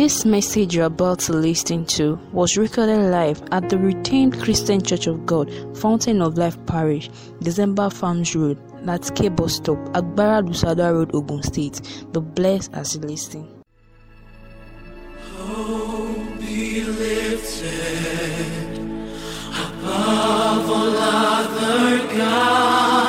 This message you're about to listen to was recorded live at the Redeemed Christian Church of God, Fountain of Life Parish, December Farms Road, Latke Bus Stop, Agbara Lusada Road, Ogun State. The blessed as you listen. be lifted above all other gods.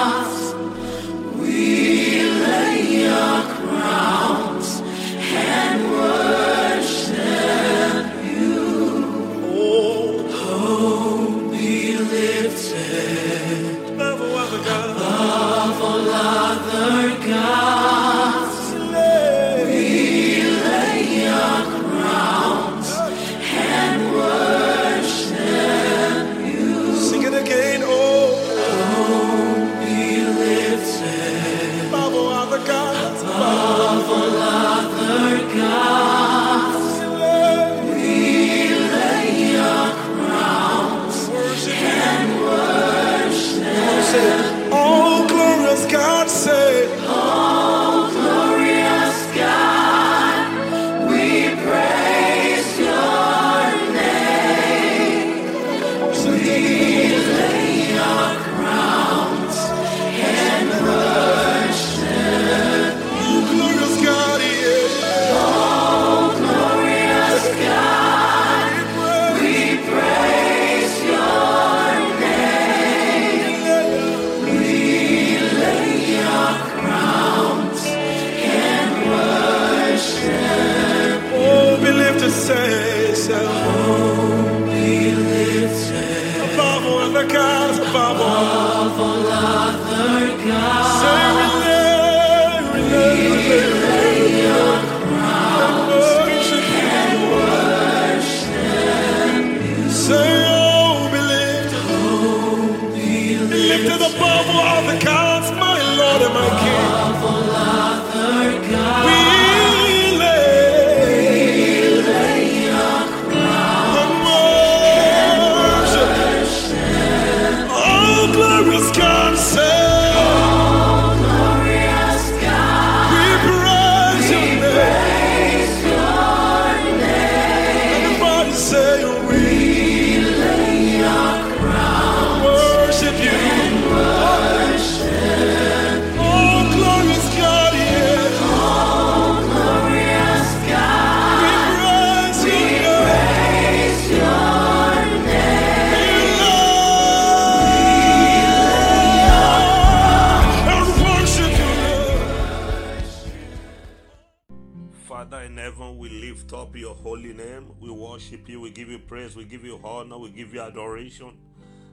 Lift up your holy name. We worship you. We give you praise. We give you honor. We give you adoration.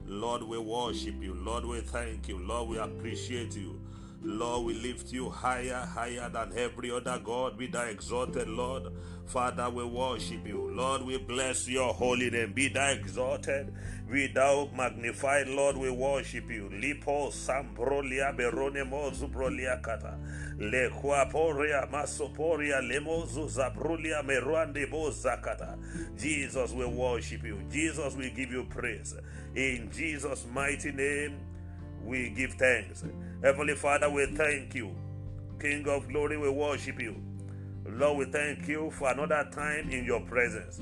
Lord, we worship you. Lord, we thank you. Lord, we appreciate you. Lord, we lift you higher, higher than every other God. Be thou exalted, Lord. Father, we worship you. Lord, we bless your holy name. Be thou exalted. Be thou magnified, Lord. We worship you. Lipo sambrolia beronemo zubrolia kata. Le huaporia masoporia lemozu zabrulia meruande bo zakata. Jesus, we worship you. Jesus, we give you praise. In Jesus' mighty name, we give thanks. Heavenly Father, we thank you. King of glory, we worship you. Lord, we thank you for another time in your presence.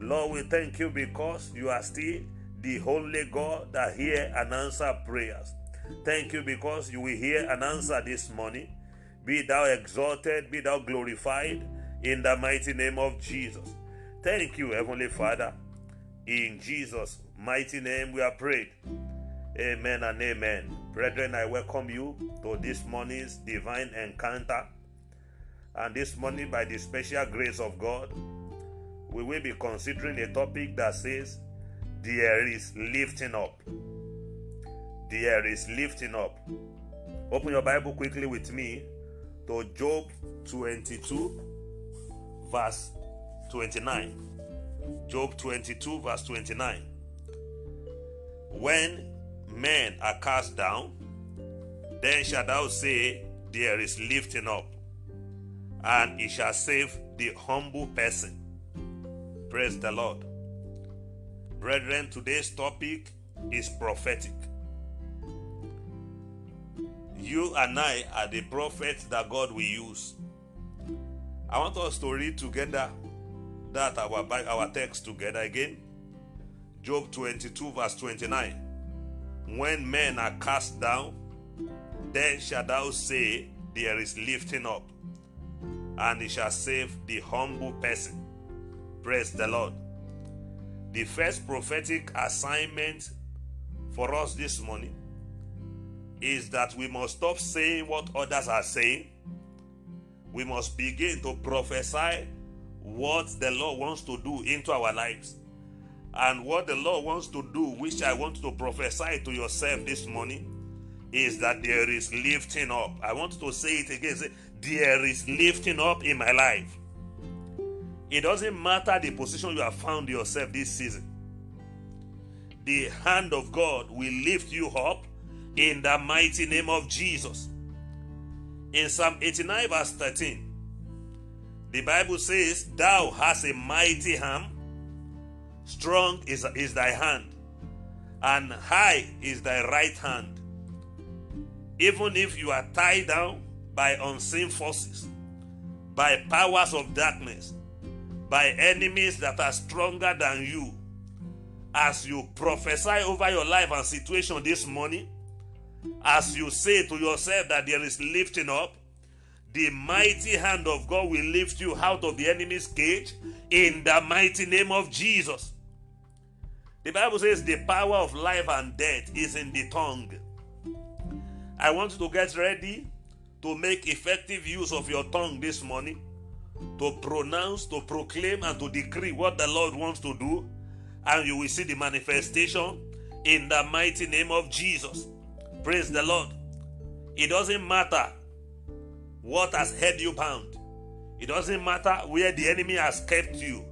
Lord, we thank you because you are still the only God that hear and answer prayers. Thank you because you will hear and answer this morning. Be thou exalted, be thou glorified in the mighty name of Jesus. Thank you, Heavenly Father. In Jesus' mighty name we are prayed. Amen and amen. Brethren, I welcome you to this morning's divine encounter. And this morning, by the special grace of God, we will be considering a topic that says, There is lifting up. There is lifting up. Open your Bible quickly with me to Job 22, verse 29. Job 22, verse 29. When men are cast down, then shalt thou say, There is lifting up, and it shall save the humble person. Praise the Lord. Brethren, today's topic is prophetic. You and I are the prophets that God will use. I want us to read together that our our text together again. Job 22 verse 29. When men are cast down, then shalt thou say, There is lifting up, and it shall save the humble person. Praise the Lord. The first prophetic assignment for us this morning is that we must stop saying what others are saying. We must begin to prophesy what the Lord wants to do into our lives. And what the Lord wants to do, which I want to prophesy to yourself this morning, is that there is lifting up. I want to say it again. Say, there is lifting up in my life. It doesn't matter the position you have found yourself this season. The hand of God will lift you up in the mighty name of Jesus. In Psalm 89, verse 13, the Bible says, Thou hast a mighty hand, strong is, is thy hand, and high is thy right hand. Even if you are tied down by unseen forces, by powers of darkness, by enemies that are stronger than you, as you prophesy over your life and situation this morning, as you say to yourself that there is lifting up, the mighty hand of God will lift you out of the enemy's cage in the mighty name of Jesus. The Bible says the power of life and death is in the tongue. I want you to get ready to make effective use of your tongue this morning to pronounce, to proclaim, and to decree what the Lord wants to do, and you will see the manifestation in the mighty name of Jesus. Praise the Lord. It doesn't matter what has held you bound, it doesn't matter where the enemy has kept you.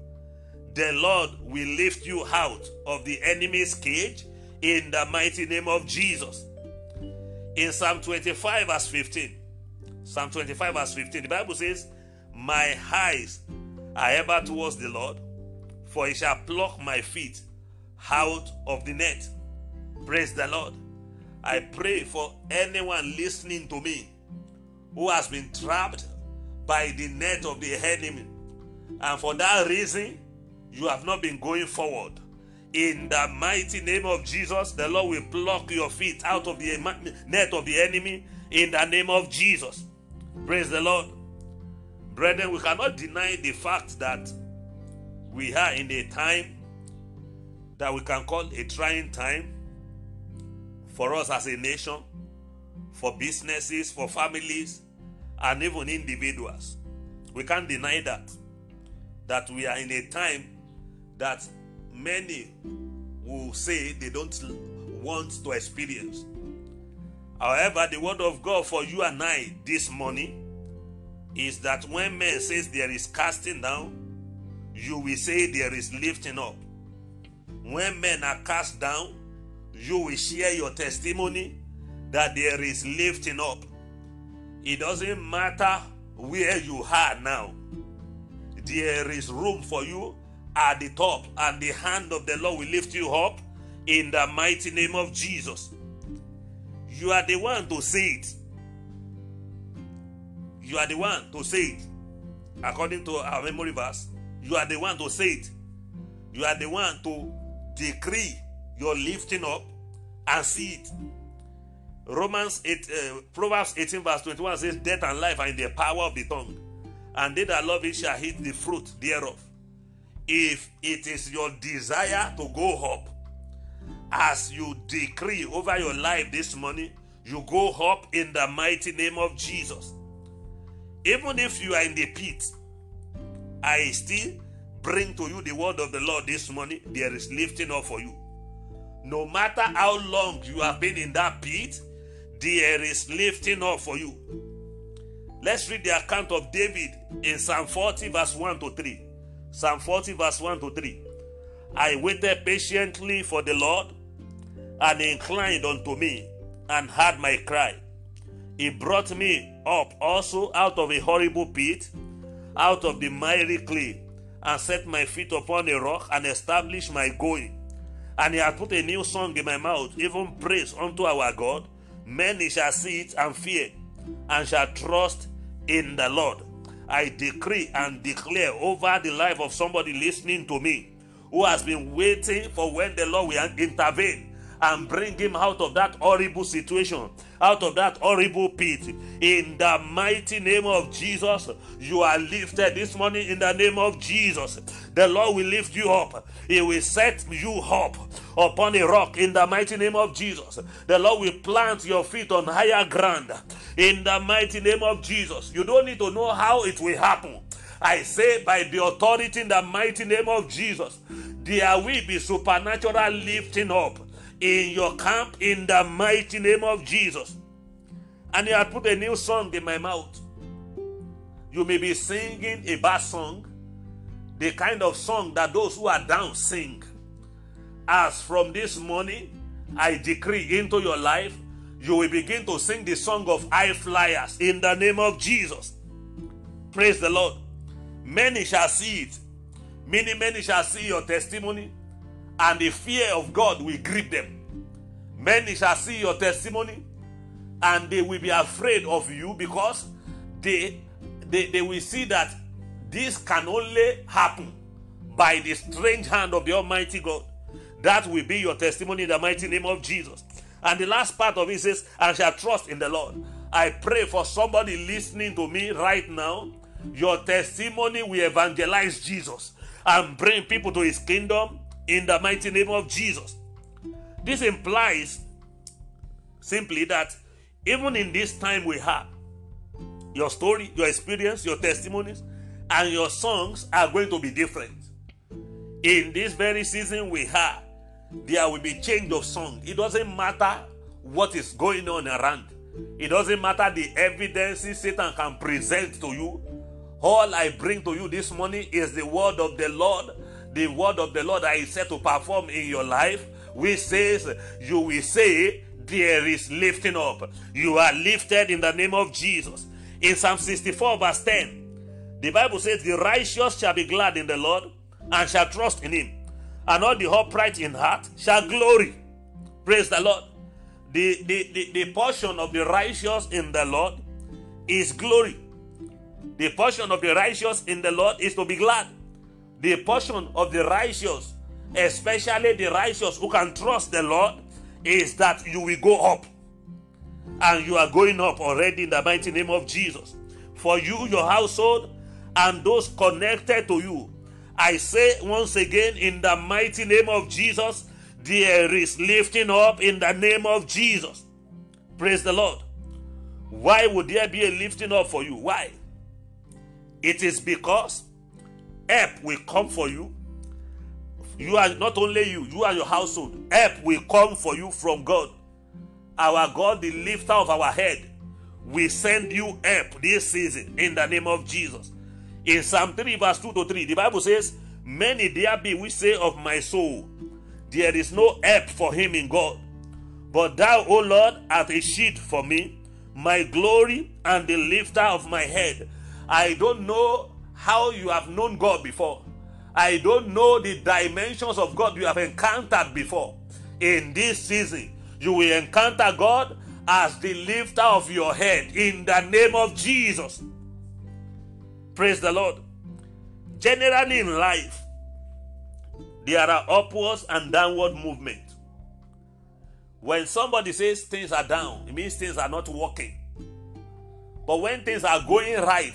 The Lord will lift you out of the enemy's cage in the mighty name of Jesus. In Psalm 25, verse 15, Psalm 25, verse 15, the Bible says, My eyes are ever towards the Lord, for he shall pluck my feet out of the net. Praise the Lord. I pray for anyone listening to me who has been trapped by the net of the enemy. And for that reason, you have not been going forward. In the mighty name of Jesus, the Lord will pluck your feet out of the net of the enemy in the name of Jesus. Praise the Lord. Brethren, we cannot deny the fact that we are in a time that we can call a trying time for us as a nation, for businesses, for families, and even individuals. We can't deny that. That we are in a time that many will say they don't want to experience. However, the word of God for you and I this morning is that when man says there is casting down, you will say there is lifting up. When men are cast down, you will share your testimony that there is lifting up. It doesn't matter where you are now, there is room for you at the top, and the hand of the Lord will lift you up in the mighty name of Jesus. You are the one to say it. You are the one to say it. According to our memory verse, you are the one to say it. You are the one to decree your lifting up and see it. Romans 8, uh, Proverbs 18, verse 21 says, Death and life are in the power of the tongue, and they that love it shall eat the fruit thereof. If it is your desire to go up, as you decree over your life this morning, you go up in the mighty name of Jesus. Even if you are in the pit, I still bring to you the word of the Lord this morning. There is lifting up for you. No matter how long you have been in that pit, there is lifting up for you. Let's read the account of David in Psalm 40, verse 1 to 3. Psalm 40, verse 1 to 3. I waited patiently for the Lord, and he inclined unto me, and heard my cry. He brought me up also out of a horrible pit, out of the miry clay, and set my feet upon a rock, and established my going. And he hath put a new song in my mouth, even praise unto our God. Many shall see it and fear, and shall trust in the Lord. I decree and declare over the life of somebody listening to me who has been waiting for when the Lord will intervene and bring him out of that horrible situation, out of that horrible pit. In the mighty name of Jesus, you are lifted this morning in the name of Jesus. The Lord will lift you up, He will set you up upon a rock in the mighty name of Jesus. The Lord will plant your feet on higher ground in the mighty name of Jesus. You don't need to know how it will happen. I say by the authority in the mighty name of Jesus, there will be supernatural lifting up in your camp in the mighty name of Jesus. And he had put a new song in my mouth. You may be singing a bad song, the kind of song that those who are down sing. As from this morning, I decree into your life, you will begin to sing the song of high flyers in the name of Jesus. Praise the Lord. Many shall see it. Many, many shall see your testimony, and the fear of God will grip them. Many shall see your testimony, and they will be afraid of you because they, they, they will see that this can only happen by the strange hand of the Almighty God. That will be your testimony in the mighty name of Jesus. And the last part of it says, and shall trust in the Lord. I pray for somebody listening to me right now. Your testimony will evangelize Jesus and bring people to his kingdom in the mighty name of Jesus. This implies simply that even in this time we have, your story, your experience, your testimonies, and your songs are going to be different. In this very season we have, there will be change of song. It doesn't matter what is going on around. It doesn't matter the evidences Satan can present to you. All I bring to you this morning is the word of the Lord, the word of the Lord that is set to perform in your life, which says, You will say, There is lifting up. You are lifted in the name of Jesus. In Psalm 64, verse 10, the Bible says, The righteous shall be glad in the Lord and shall trust in him and all the upright in heart shall glory. Praise the Lord. The, the, the, the portion of the righteous in the Lord is glory. The portion of the righteous in the Lord is to be glad. The portion of the righteous, especially the righteous who can trust the Lord, is that you will go up. And you are going up already in the mighty name of Jesus. For you, your household, and those connected to you I say once again, in the mighty name of Jesus, there is lifting up in the name of Jesus. Praise the Lord. Why would there be a lifting up for you? Why? It is because help will come for you. You are not only you, you are your household. Help will come for you from God. Our God, the lifter of our head, will send you help this season in the name of Jesus. In Psalm 3, verse 2 to 3, the Bible says, Many there be which say of my soul, There is no help for him in God. But thou, O Lord, art a shield for me, my glory and the lifter of my head. I don't know how you have known God before. I don't know the dimensions of God you have encountered before. In this season, you will encounter God as the lifter of your head in the name of Jesus. Praise the Lord. Generally in life, there are upwards and downward movement. When somebody says things are down, it means things are not working. But when things are going right,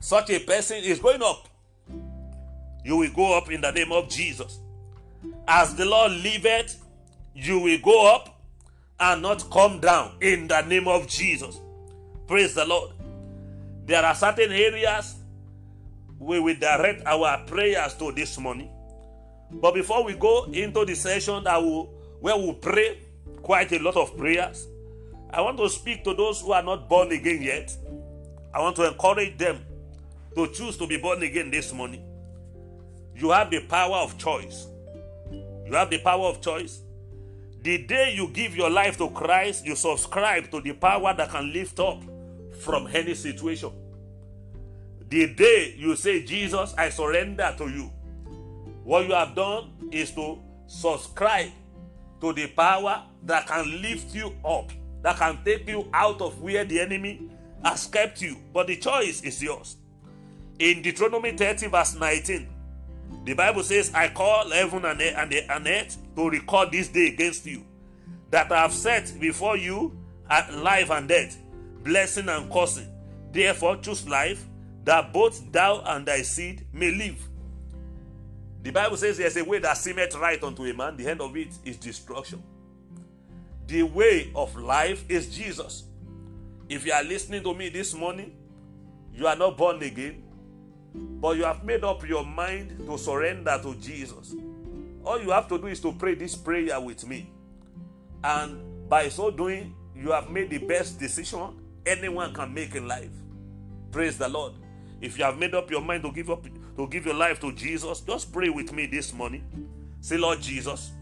such a person is going up. You will go up in the name of Jesus. As the Lord liveth, you will go up and not come down in the name of Jesus. Praise the Lord. There are certain areas we will direct our prayers to this morning. But before we go into the session that will, where we pray quite a lot of prayers, I want to speak to those who are not born again yet. I want to encourage them to choose to be born again this morning. You have the power of choice. You have the power of choice. The day you give your life to Christ, you subscribe to the power that can lift up from any situation. The day you say, Jesus, I surrender to you, what you have done is to subscribe to the power that can lift you up, that can take you out of where the enemy has kept you, but the choice is yours. In Deuteronomy 30, verse 19, the Bible says, I call heaven and earth to record this day against you, that I have set before you uh, life and death, blessing and cursing. Therefore, choose life, that both thou and thy seed may live. The Bible says there's a way that seemeth right unto a man, the end of it is destruction. The way of life is Jesus. If you are listening to me this morning, you are not born again, but you have made up your mind to surrender to Jesus. All you have to do is to pray this prayer with me. And by so doing, you have made the best decision anyone can make in life. Praise the Lord. If you have made up your mind to give up to give your life to Jesus, just pray with me this morning. Say, Lord Jesus,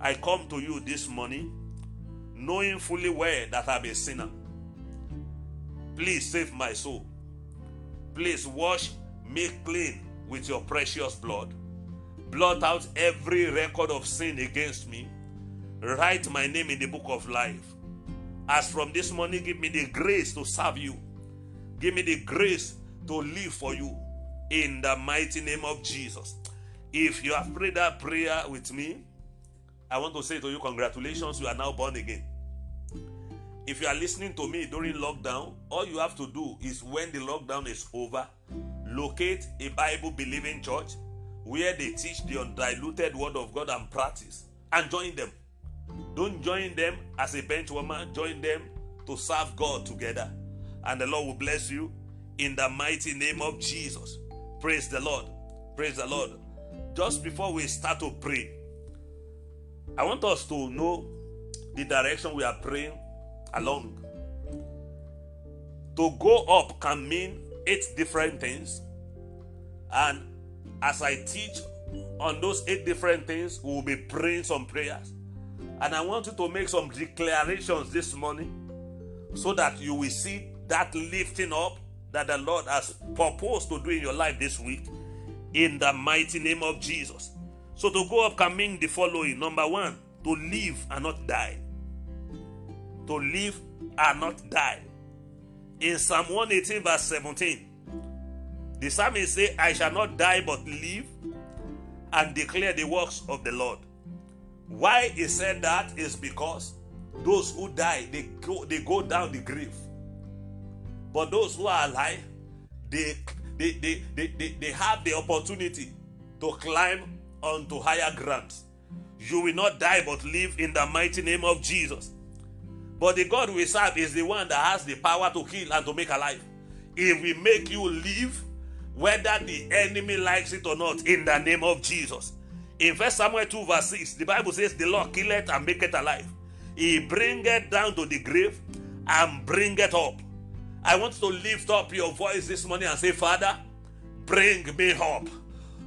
I come to you this morning knowing fully well that I'm a sinner. Please save my soul. Please wash me clean with your precious blood. Blot out every record of sin against me. Write my name in the book of life. As from this morning, give me the grace to serve you. Give me the grace to live for you in the mighty name of Jesus. If you have prayed that prayer with me, I want to say to you, congratulations, you are now born again. If you are listening to me during lockdown, all you have to do is when the lockdown is over, locate a Bible believing church where they teach the undiluted word of God and practice and join them. Don't join them as a bench woman, join them to serve God together. And the Lord will bless you in the mighty name of Jesus. Praise the Lord. Praise the Lord. Just before we start to pray, I want us to know the direction we are praying along. To go up can mean eight different things. And as I teach on those eight different things, we will be praying some prayers. And I want you to make some declarations this morning so that you will see that lifting up that the Lord has proposed to do in your life this week in the mighty name of Jesus. So to go up can mean the following number one, to live and not die to live and not die. In Psalm 118, verse 17, the psalmist says, I shall not die but live and declare the works of the Lord. Why he said that is because those who die, they go, they go down the grave. But those who are alive, they, they, they, they, they, they have the opportunity to climb onto higher grounds. You will not die but live in the mighty name of Jesus. But the God we serve is the one that has the power to kill and to make alive. If we make you live, whether the enemy likes it or not, in the name of Jesus. In 1 Samuel 2, verse 6, the Bible says, The Lord killeth and maketh alive. He bringeth down to the grave and bringeth up. I want to lift up your voice this morning and say, Father, bring me up.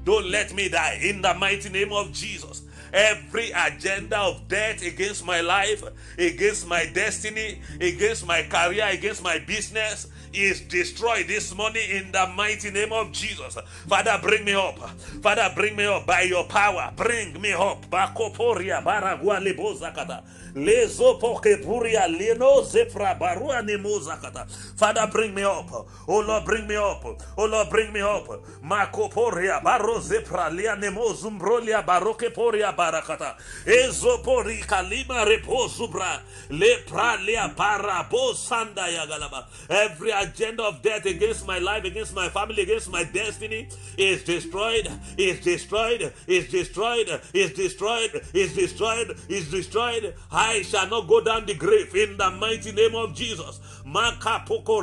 Don't let me die in the mighty name of Jesus. Every agenda of death against my life, against my destiny, against my career, against my business is destroyed this morning in the mighty name of Jesus. Father, bring me up. Father, bring me up by your power. Bring me up. Bakoporia baragua lebozakata. Lezo poke puria leno zefra barua nemozakata. Father, bring me up. Oh Lord, bring me up. Oh Lord, bring me up. Makoporia baro zefra lia nemo zumbrolia baroke poria barakata. Ezo pori kalima repo zubra. Le pralia para bo sanda yagalaba. Every agenda of death against my life, against my family, against my destiny is destroyed, is destroyed, is destroyed, is destroyed, is destroyed, is destroyed. I shall not go down the grave in the mighty name of Jesus. Makaropo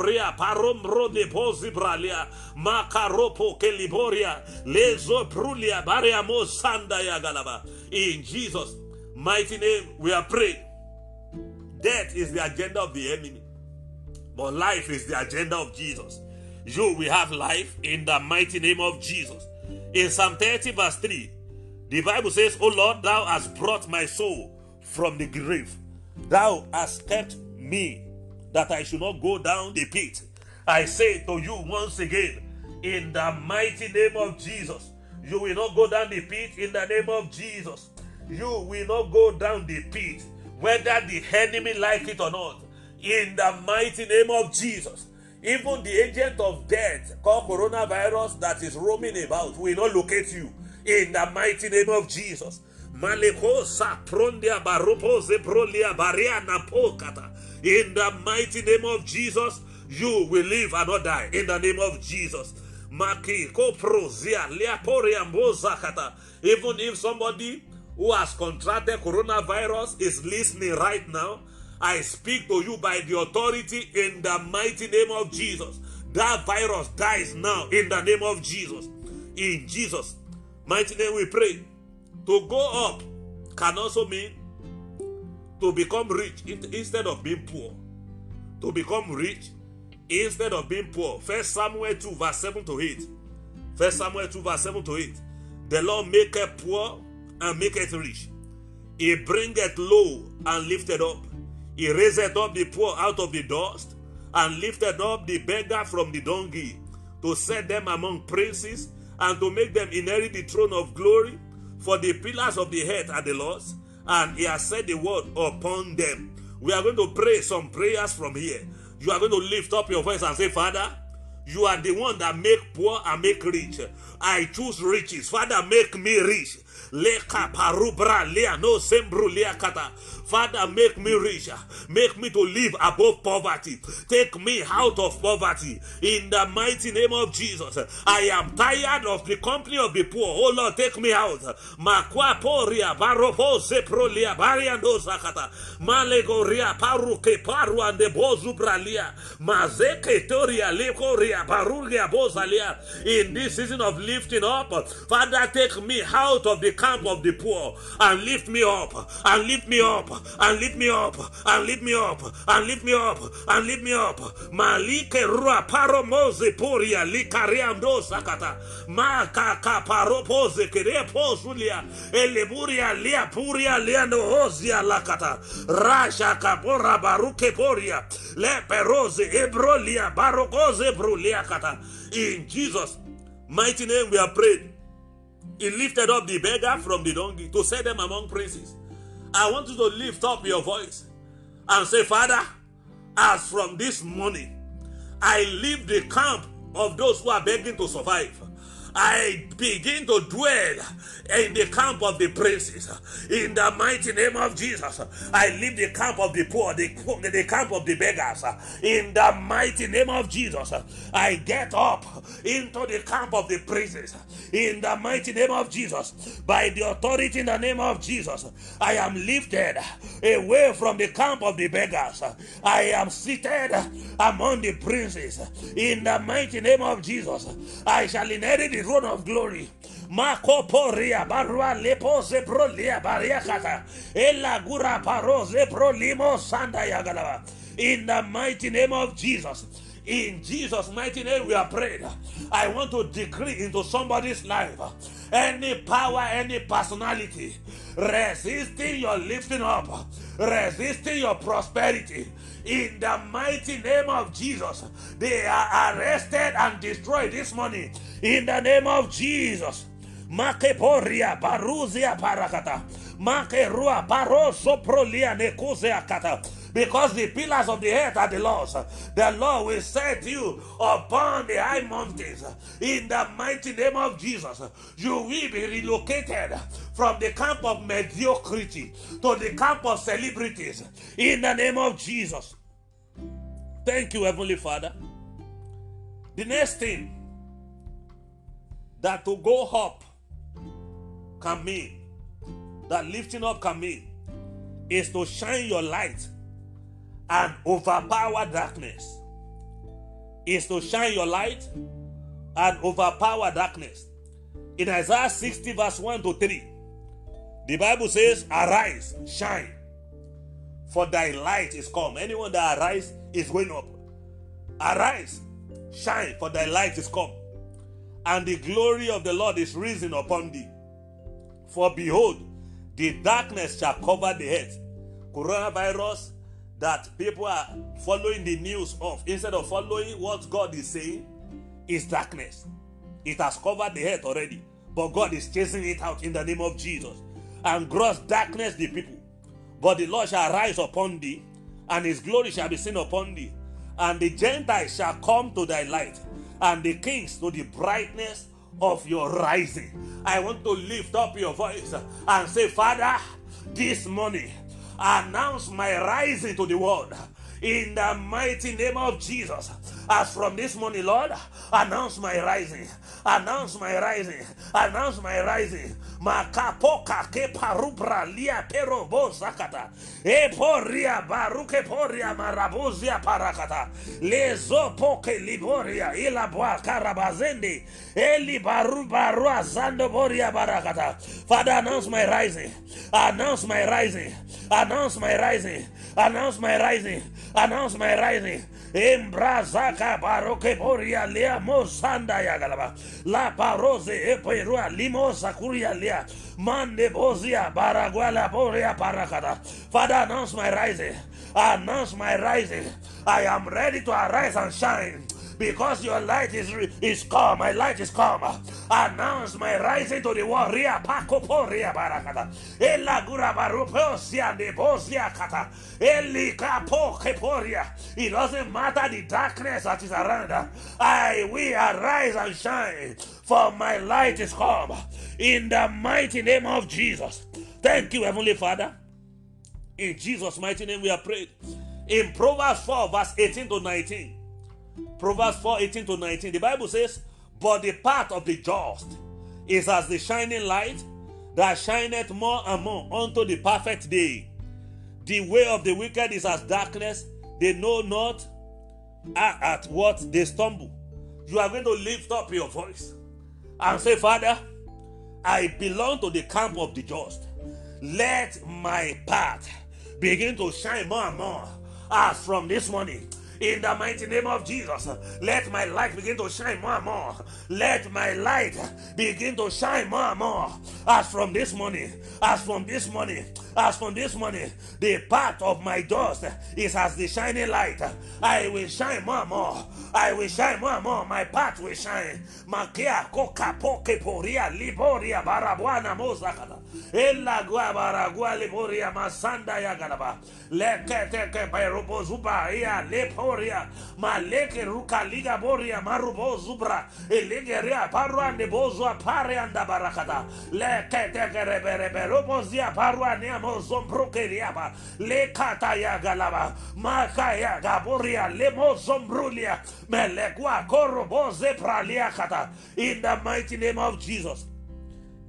keliboria lezo prulia. In Jesus' mighty name, we are praying. Death is the agenda of the enemy. But life is the agenda of Jesus. You will have life in the mighty name of Jesus. In Psalm 30, verse 3, the Bible says, O Lord, thou hast brought my soul from the grave. Thou hast kept me that I should not go down the pit. I say to you once again, in the mighty name of Jesus, you will not go down the pit in the name of Jesus. You will not go down the pit, whether the enemy like it or not in the mighty name of Jesus. Even the agent of death called coronavirus that is roaming about will not locate you in the mighty name of Jesus. Bariana pokata. In the mighty name of Jesus, you will live and not die. In the name of Jesus. Liaporia. Even if somebody who has contracted coronavirus is listening right now, I speak to you by the authority in the mighty name of Jesus. That virus dies now in the name of Jesus. In Jesus' mighty name we pray. To go up can also mean to become rich instead of being poor. To become rich instead of being poor. First Samuel 2, verse 7 to 8. First Samuel 2, verse 7 to 8. The Lord maketh poor and maketh rich. He bringeth low and lifted up. He raised up the poor out of the dust and lifted up the beggar from the donkey to set them among princes and to make them inherit the throne of glory. For the pillars of the earth are the Lord's, and He has set the word upon them. We are going to pray some prayers from here. You are going to lift up your voice and say, Father, you are the one that make poor and make rich. I choose riches. Father, make me rich. Father, make me rich. Make me to live above poverty. Take me out of poverty. In the mighty name of Jesus. I am tired of the company of the poor. Oh Lord, take me out. Makwa poria baropo sepro lea bariando sakata. Malegoria paruke paru and the bozubralia. Mazeke toria lekoria barugia bozalia. In this season of lifting up, Father, take me out of the camp of the poor and lift me up and lift me up and lift me up and lift me up and lift me up and lift me up. Malike rua paro moze poria likariando sakata. Makaka paro pose kere posulia eleburia lia puria liando hozia lakata. Rasha kapora baruke poria le perose ebrolia barokoze brulia kata. In Jesus' mighty name we are prayed. He lifted up the beggar from the donkey to set them among princes. I want you to lift up your voice and say, Father, as from this morning, I leave the camp of those who are begging to survive. I begin to dwell in the camp of the princes. In the mighty name of Jesus, I leave the camp of the poor, the, the camp of the beggars. In the mighty name of Jesus, I get up into the camp of the princes. In the mighty name of Jesus, by the authority in the name of Jesus, I am lifted away from the camp of the beggars. I am seated among the princes. In the mighty name of Jesus, I shall inherit the throne of glory. Mako poria barua lepo zepro lia bariakata. Ela gura paro zepro limo sanda yagalava. In the mighty name of Jesus. In Jesus' mighty name, we are prayed. I want to decree into somebody's life any power, any personality resisting your lifting up, resisting your prosperity. In the mighty name of Jesus, they are arrested and destroyed this morning. In the name of Jesus. Makeporia baruzia parakata. Makerua baroso prolia nekuzea kata because the pillars of the earth are the Lord's. The Lord will set you upon the high mountains in the mighty name of Jesus. You will be relocated from the camp of mediocrity to the camp of celebrities in the name of Jesus. Thank you, Heavenly Father. The next thing that to go up can mean, that lifting up can mean, is to shine your light and overpower darkness. Is to shine your light and overpower darkness. In Isaiah 60, verse 1 to 3, the Bible says, Arise, shine, for thy light is come. Anyone that arise is going up. Arise, shine, for thy light is come, and the glory of the Lord is risen upon thee. For behold, the darkness shall cover the earth. Coronavirus that people are following the news of instead of following what God is saying is darkness. It has covered the earth already, but God is chasing it out in the name of Jesus and gross darkness the people. But the Lord shall rise upon thee, and his glory shall be seen upon thee. And the Gentiles shall come to thy light, and the kings to the brightness of your rising. I want to lift up your voice and say, Father, this morning, announce my rising to the world in the mighty name of Jesus. As from this morning, Lord, announce my rising, announce my rising, announce my rising. Makapoka ke parubra lia pero bozakata. E poria baruke poria marabuzia parakata. Lezo poke liboria ila boa karabazende. Eli baru baru azando boria barakata. Father, announce my rising. Announce my rising. Announce my rising. Announce my rising. Announce my rising. Embrazaka baroke boria lea ya galaba. La parose e perua limo sakuria lea. Mande bozia baraguala boria parakata. Father, announce my rising. Announce my rising. I am ready to arise and shine because your light is is come. My light is come. Announce my rising to the world. Ria pako poria barakata. Ela gura baruposia de bosia kata. Eli kapo keporia. It doesn't matter the darkness that is around. I will arise and shine, for my light is come. In the mighty name of Jesus. Thank you, Heavenly Father. In Jesus' mighty name, we are prayed. In Proverbs 4, verse 18 to 19. Proverbs 4 18 to 19. The Bible says, But the path of the just is as the shining light that shineth more and more unto the perfect day. The way of the wicked is as darkness, they know not at what they stumble. You are going to lift up your voice and say, Father, I belong to the camp of the just. Let my path begin to shine more and more as from this morning in the mighty name of Jesus. Let my light begin to shine more and more. Let my light begin to shine more and more. As from this morning, as from this morning, as from this morning, the path of my dust is as the shining light. I will shine more and more. I will shine more and more. My path will shine. Makia koka poke poria liboria barabuana mozakata. Ella gua baragua liboria masanda ya galaba. Perubo zuba leporia. Ruka liga boria marubo zubra. Elegeria parua nebozua pare anda barakata. Lekata ya galaba. Gaboria zepralia kata. In the mighty name of Jesus.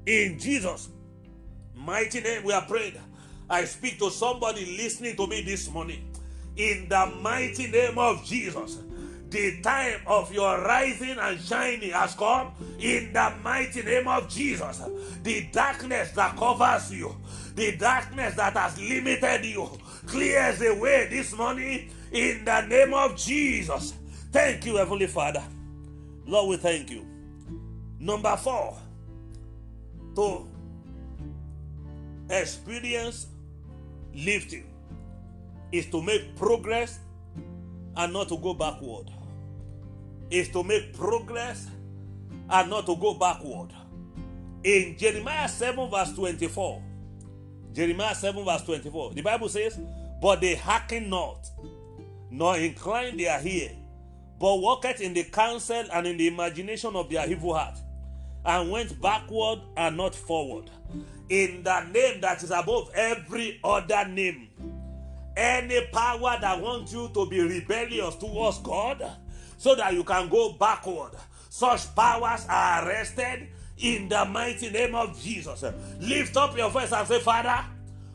In Jesus' mighty name we are prayed. I speak to somebody listening to me this morning. In the mighty name of Jesus. The time of your rising and shining has come in the mighty name of Jesus. The darkness that covers you, the darkness that has limited you, clears the way this morning in the name of Jesus. Thank you, Heavenly Father. Lord, we thank you. Number four, to experience lifting is to make progress and not to go backward. Is to make progress and not to go backward. In Jeremiah 7, verse 24, Jeremiah 7, verse 24, the Bible says, But they hearken not, nor incline their ear, but walketh in the counsel and in the imagination of their evil heart, and went backward and not forward. In the name that is above every other name, any power that wants you to be rebellious towards God so that you can go backward, such powers are arrested in the mighty name of Jesus. Lift up your voice and say, Father,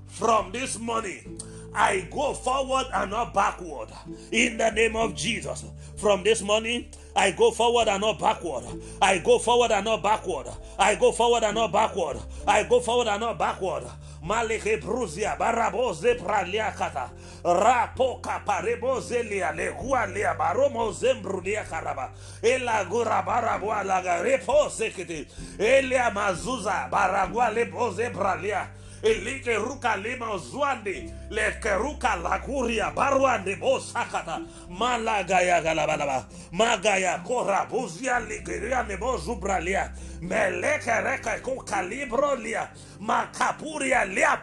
from this morning, I go forward and not backward. In the name of Jesus. From this morning, I go forward and not backward. I go forward and not backward. I go forward and not backward. I go forward and not backward. Maleke bruzia baraboze praliakata rapo kapareboze lia legua lia baromo zembrulia karaba ela gura barabua laga repo sekete elia mazuza baragua leboze pralia Elike ruka lema zwande. Le keruka laguria baruande bo sakata. Malagaya galabalaba. Magaya kora buzia ligeria nebo zubralia. Meleke reka lia. Lia.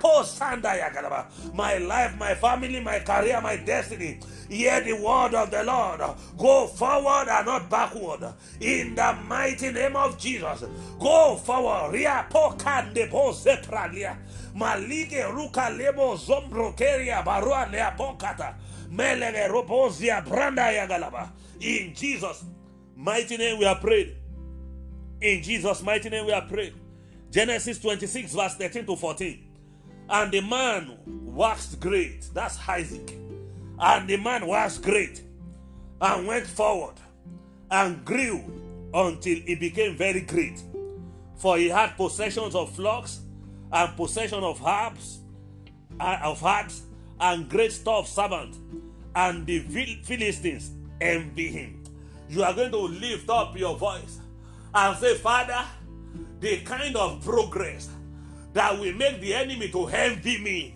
My life, my family, my career, my destiny. Hear the word of the Lord. Go forward and not backward. In the mighty name of Jesus. Go forward. Malige ruka lebo zombro barua lea. Melege robozia branda ya. In Jesus' mighty name we are prayed. In Jesus' mighty name we are praying. Genesis 26, verse 13 to 14. And the man waxed great. That's Isaac. And the man was great and went forward and grew until he became very great. For he had possessions of flocks and possession of herbs, uh, of herds, and great store of servants. And the Philistines envy him. You are going to lift up your voice and say, Father, the kind of progress that will make the enemy to envy me,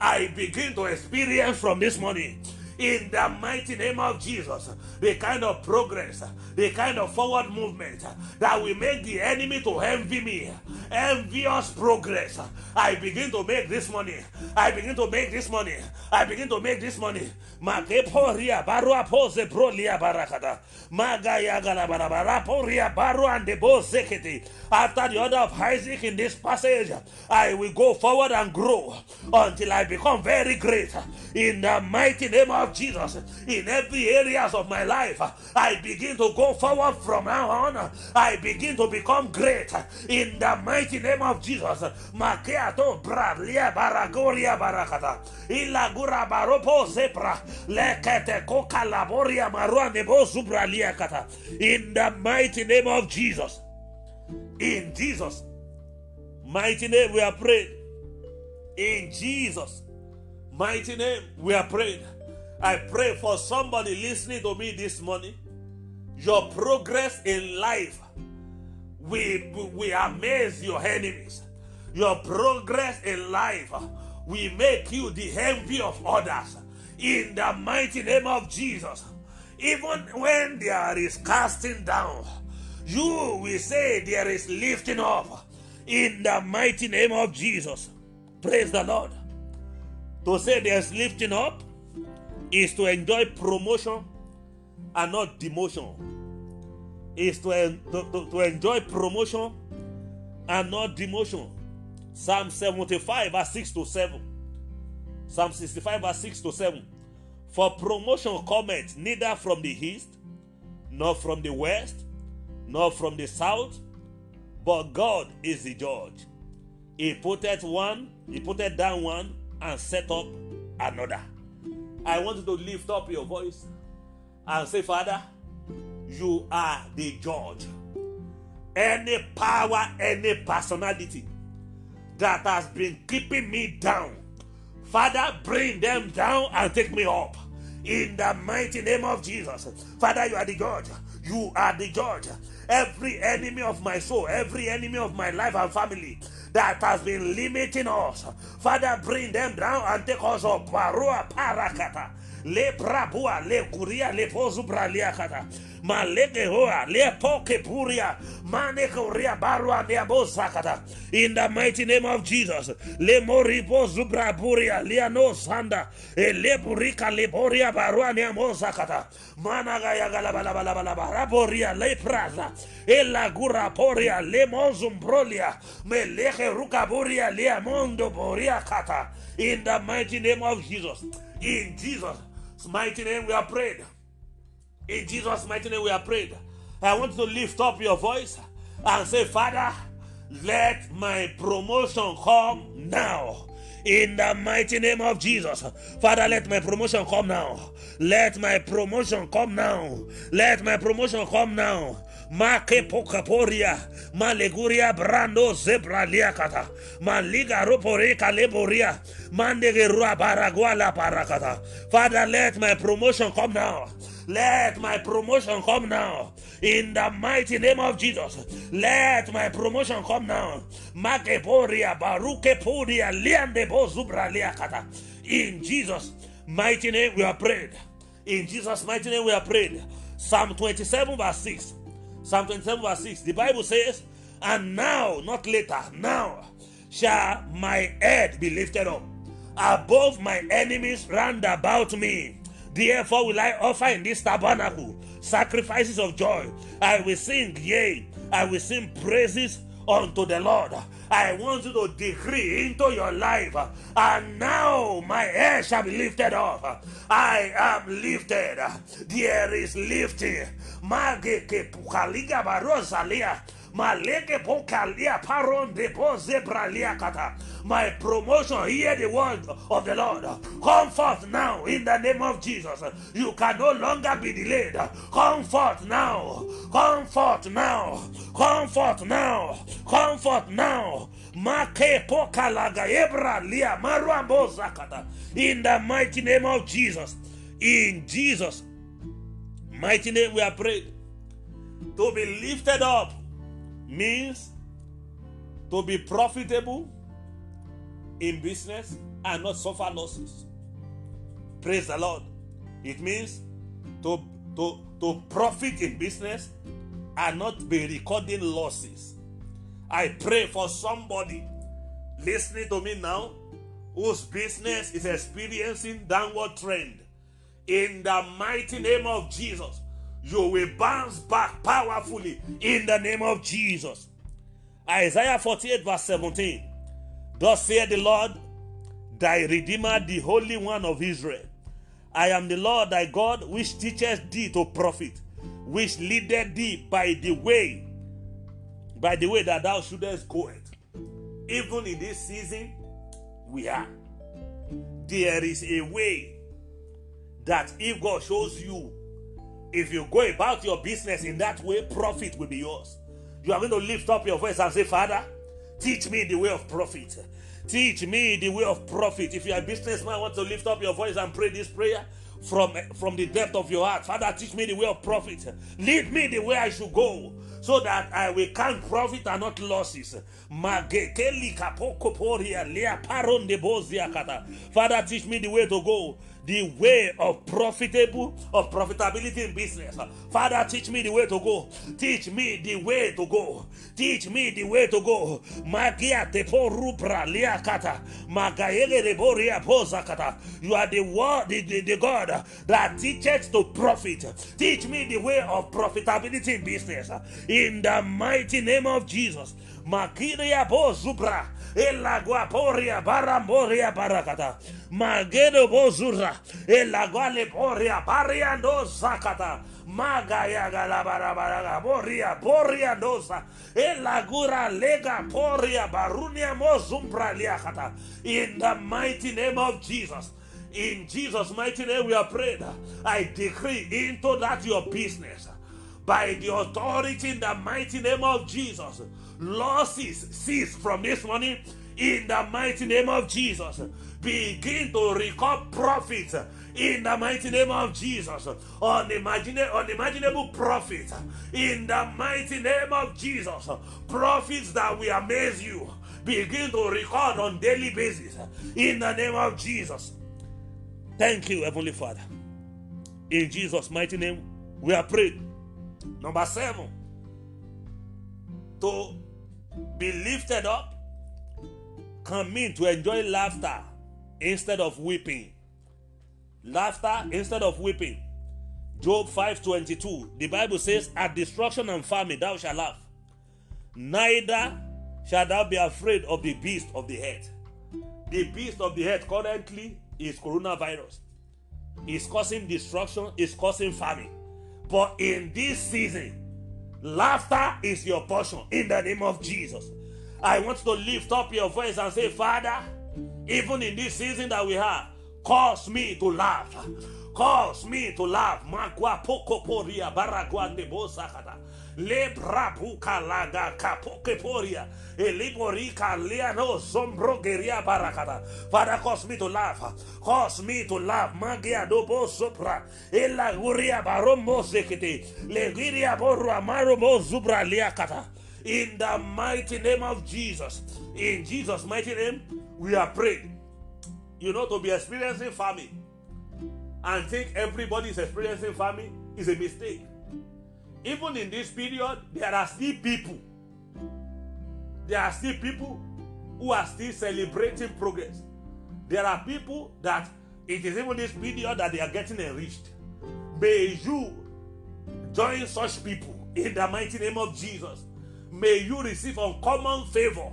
I begin to experience from this morning. In the mighty name of Jesus, the kind of progress, the kind of forward movement that will make the enemy to envy me, envious progress. I begin to make this money. I begin to make this money. I begin to make this money. Makeporia barua pose brolia barakata. Magaya galabarabara poria baru and the bo zekete. After the order of Isaac in this passage, I will go forward and grow until I become very great. In the mighty name of Jesus, in every areas of my life, I begin to go forward from now on. I begin to become great. In the mighty name of Jesus, baropo zebra lekete koka laboria marua nebo kata. In the mighty name of Jesus. In Jesus' mighty name we are prayed. In Jesus' mighty name we are prayed. I pray for somebody listening to me this morning. Your progress in life we we amaze your enemies. Your progress in life will make you the envy of others. In the mighty name of Jesus. Even when there is casting down, you will say there is lifting up. In the mighty name of Jesus. Praise the Lord. To say there's lifting up is to enjoy promotion and not demotion is to, en- to, to, to enjoy promotion and not demotion. Psalm 75, verse 6 to 7. Psalm 65, verse 6 to 7. For promotion cometh neither from the east, nor from the west, nor from the south, but God is the judge. He putteth one, he putteth down one, and set up another. I want you to lift up your voice and say, Father, you are the judge. Any power, any personality that has been keeping me down, Father, bring them down and take me up. In the mighty name of Jesus. Father, you are the judge. You are the judge. Every enemy of my soul, every enemy of my life and family that has been limiting us, Father, bring them down and take us up. Parakata. Le brabua, le kuria, le pozubra liakata. Maleke hoa, le poke puria, mane kuria barua neabosakata. In the mighty name of Jesus, le moripo zubra buria, le no sanda, e le burika le boria barua neamosakata. Managaya galabalabalabala, raboria le praza, e la gura poria, le mozumbrolia, me leche rukaburia, le amondo boria kata. In the mighty name of Jesus, in Jesus' mighty name we are prayed. In Jesus' mighty name we are prayed. I want you to lift up your voice and say, Father, let my promotion come now. In the mighty name of Jesus. Father, let my promotion come now. Let my promotion come now. Let my promotion come now. Make pokaporia, maleguria brando zebra liakata, maliga roporeka leboria, mandegerua baraguala parakata. Father, let my promotion come now. Let my promotion come now. In the mighty name of Jesus. Let my promotion come now. Makeporia baruke poria liande bozubra liakata. In Jesus' mighty name we are prayed. In Jesus' mighty name we are prayed. Psalm 27 verse 6. Psalm 27 verse 6. The Bible says, And now, not later, now shall my head be lifted up above my enemies round about me. Therefore will I offer in this tabernacle sacrifices of joy. I will sing, yea, I will sing praises unto the Lord. I want you to decree into your life, and now my head shall be lifted up. I am lifted. There is lifting. Maleke pokalia paron de zebralia kata. My promotion, hear the word of the Lord. Come forth now in the name of Jesus. You can no longer be delayed. Come forth now. Come forth now. Come forth now. Come forth now. Make pokalaga ebra lia maruambo zakata. In the mighty name of Jesus. In Jesus' mighty name we are prayed. To be lifted up means to be profitable in business and not suffer losses. Praise the Lord. It means to, to, to profit in business and not be recording losses. I pray for somebody listening to me now whose business is experiencing downward trend. In the mighty name of Jesus, you will bounce back powerfully in the name of Jesus. Isaiah 48, verse 17. Thus saith the Lord, thy Redeemer, the Holy One of Israel. I am the Lord thy God, which teacheth thee to profit, which leadeth thee by the way, by the way that thou shouldest go it. Even in this season, we are. There is a way that if God shows you, if you go about your business in that way, profit will be yours. You are going to lift up your voice and say, Father, teach me the way of profit. Teach me the way of profit. If you are a businessman, want to lift up your voice and pray this prayer from, from the depth of your heart. Father, teach me the way of profit. Lead me the way I should go so that I will count profit and not losses. Father, teach me the way to go the way of profitable of profitability in business. Father, teach me the way to go. Teach me the way to go. Teach me the way to go. Magia tepo rubra liakata. Magayele reboria pozakata. You are the word, the, the, the God that teaches to profit. Teach me the way of profitability in business. In the mighty name of Jesus. Makiria bo zubra. Ela guaporia baramboria barakata. Magedo bozura. Ela guale poria pariando zakata. Magaya galabaraga boria dosa. Ela gura lega poria barunia mozumpra liakata. In the mighty name of Jesus. In Jesus' mighty name we are prayed. I decree into that your business by the authority in the mighty name of Jesus. Losses cease from this morning in the mighty name of Jesus. Begin to record profits in the mighty name of Jesus. Unimaginable, unimaginable profit in the mighty name of Jesus. Profits that will amaze you. Begin to record on daily basis in the name of Jesus. Thank you, Heavenly Father. In Jesus' mighty name, we are prayed. Number seven, to be lifted up come in to enjoy laughter instead of weeping. Laughter instead of weeping. Job 5:22. The Bible says, At destruction and famine thou shalt laugh. Neither shalt thou be afraid of the beast of the head. The beast of the head currently is coronavirus. It's causing destruction, it's causing famine. But in this season, laughter is your portion in the name of Jesus. I want to lift up your voice and say, Father, even in this season that we have, cause me to laugh. Cause me to laugh. Le brabuka laga kapoke poria. Eliborika liano sombro geria barakata. Father, cause me to laugh. Cause me to laugh. Magia dobo sopra. Ela guria barombo sekete. Legiria boru amaro mo zubra liakata. In the mighty name of Jesus. In Jesus' mighty name, we are praying. You know, to be experiencing famine and think everybody is experiencing famine is a mistake. Even in this period, there are still people. There are still people who are still celebrating progress. There are people that it is even this period that they are getting enriched. May you join such people in the mighty name of Jesus. May you receive uncommon favor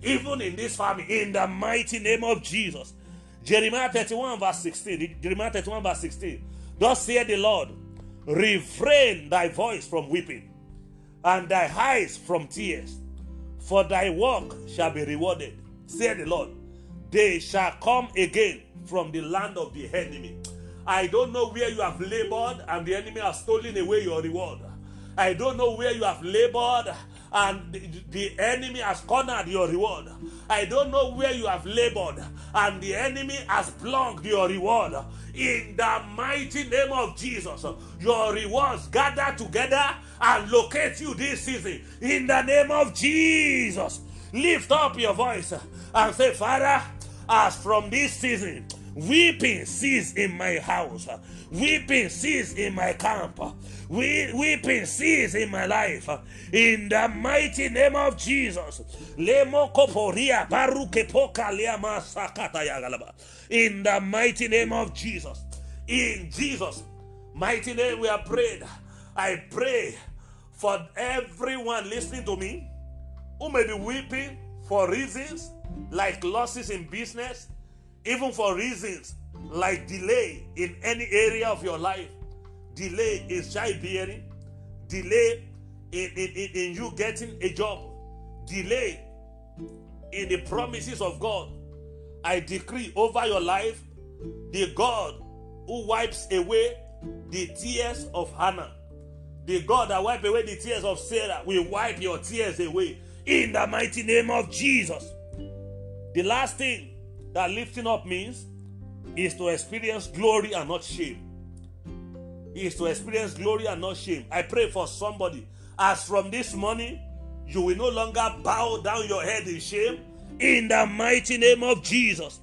even in this family in the mighty name of Jesus. Jeremiah 31 verse 16. Jeremiah 31 verse 16. Thus saith the Lord, refrain thy voice from weeping and thy eyes from tears, for thy work shall be rewarded, saith the Lord. They shall come again from the land of the enemy. I don't know where you have labored and the enemy has stolen away your reward. I don't know where you have labored and the, the enemy has cornered your reward. I don't know where you have labored and the enemy has blocked your reward. In the mighty name of Jesus, your rewards gather together and locate you this season. In the name of Jesus, lift up your voice and say, Father, as from this season, weeping cease in my house, weeping cease in my camp, we, weeping cease in my life. In the mighty name of Jesus. In the mighty name of Jesus. In Jesus' mighty name we are prayed. I pray for everyone listening to me who may be weeping for reasons like losses in business, even for reasons like delay in any area of your life. Delay in childbearing, delay in, in, in, in you getting a job, delay in the promises of God. I decree over your life the God who wipes away the tears of Hannah. The God that wiped away the tears of Sarah will wipe your tears away in the mighty name of Jesus. The last thing that lifting up means is to experience glory and not shame. Is to experience glory and not shame. I pray for somebody. As from this morning, you will no longer bow down your head in shame in the mighty name of Jesus.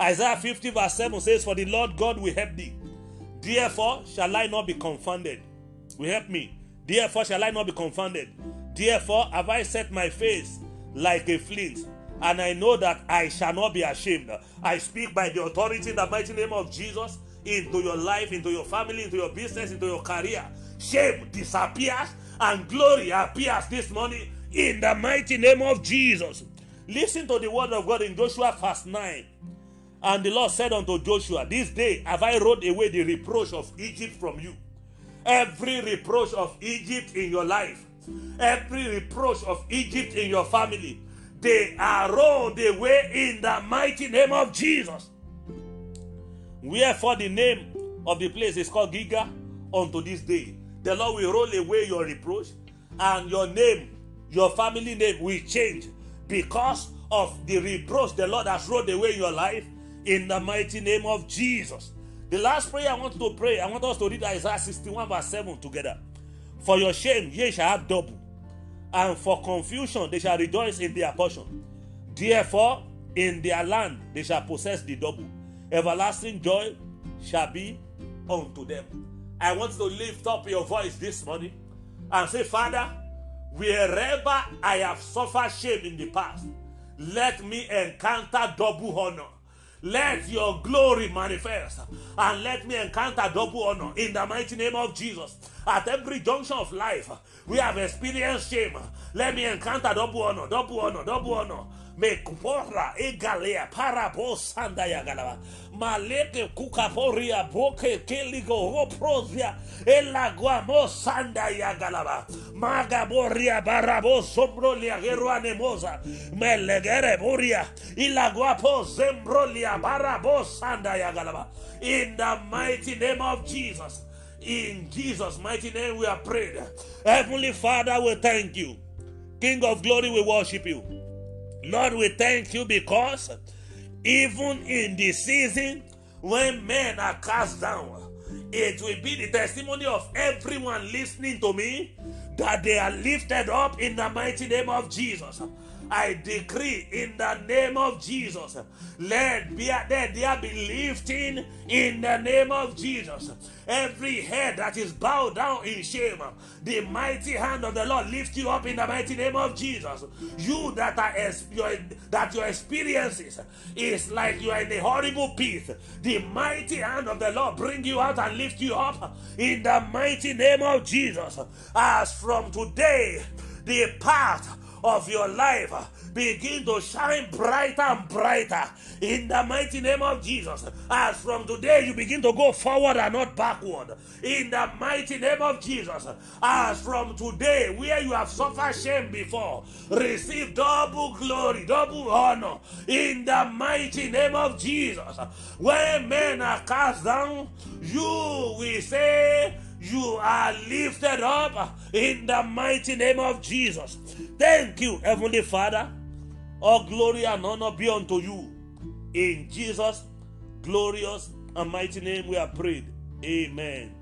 Isaiah 50 verse 7 says, For the Lord God will help thee. Therefore shall I not be confounded. Will help me. Therefore shall I not be confounded. Therefore have I set my face like a flint, and I know that I shall not be ashamed. I speak by the authority in the mighty name of Jesus into your life, into your family, into your business, into your career. Shame disappears and glory appears this morning in the mighty name of Jesus. Listen to the word of God in Joshua verse 9. And the Lord said unto Joshua, This day have I rolled away the reproach of Egypt from you. Every reproach of Egypt in your life, every reproach of Egypt in your family, they are rolled away in the mighty name of Jesus. Wherefore the name of the place is called Gilgal unto this day. The Lord will roll away your reproach, and your name, your family name will change because of the reproach the Lord has rolled away your life in the mighty name of Jesus. The last prayer I want to pray, I want us to read Isaiah 61 verse 7 together. For your shame ye shall have double, and for confusion they shall rejoice in their portion. Therefore, in their land they shall possess the double. Everlasting joy shall be unto them. I want to lift up your voice this morning and say, Father, wherever I have suffered shame in the past, let me encounter double honor. Let your glory manifest and let me encounter double honor in the mighty name of Jesus. At every junction of life, we have experienced shame. Let me encounter double honor, double honor, double honor. Me kupora egalea parabo sanda ya galaba. Maleke kukaporia boke keligo hoprozia elaguamo sanda ya galaba. Magaboria barabo sombro liagero anemosa. Melegere boria ilaguapo zembrolia barabo sanda ya galaba. In the mighty name of Jesus. In Jesus' mighty name, we are prayed. Heavenly Father, we thank you. King of glory, we worship you. Lord, we thank you because even in the season when men are cast down, it will be the testimony of everyone listening to me that they are lifted up in the mighty name of Jesus. I decree in the name of Jesus, let, be, let there be lifting in the name of Jesus. Every head that is bowed down in shame, the mighty hand of the Lord lift you up in the mighty name of Jesus. You that are your, that your experiences is like you are in a horrible pit, the mighty hand of the Lord bring you out and lift you up in the mighty name of Jesus. As from today, the path of your life uh, begin to shine brighter and brighter in the mighty name of Jesus. As from today, you begin to go forward and not backward in the mighty name of Jesus. As from today, where you have suffered shame before, receive double glory, double honor in the mighty name of Jesus. When men are cast down, you will say, you are lifted up in the mighty name of Jesus. Thank you, Heavenly Father. All glory and honor be unto you. In Jesus' glorious and mighty name we are prayed. Amen.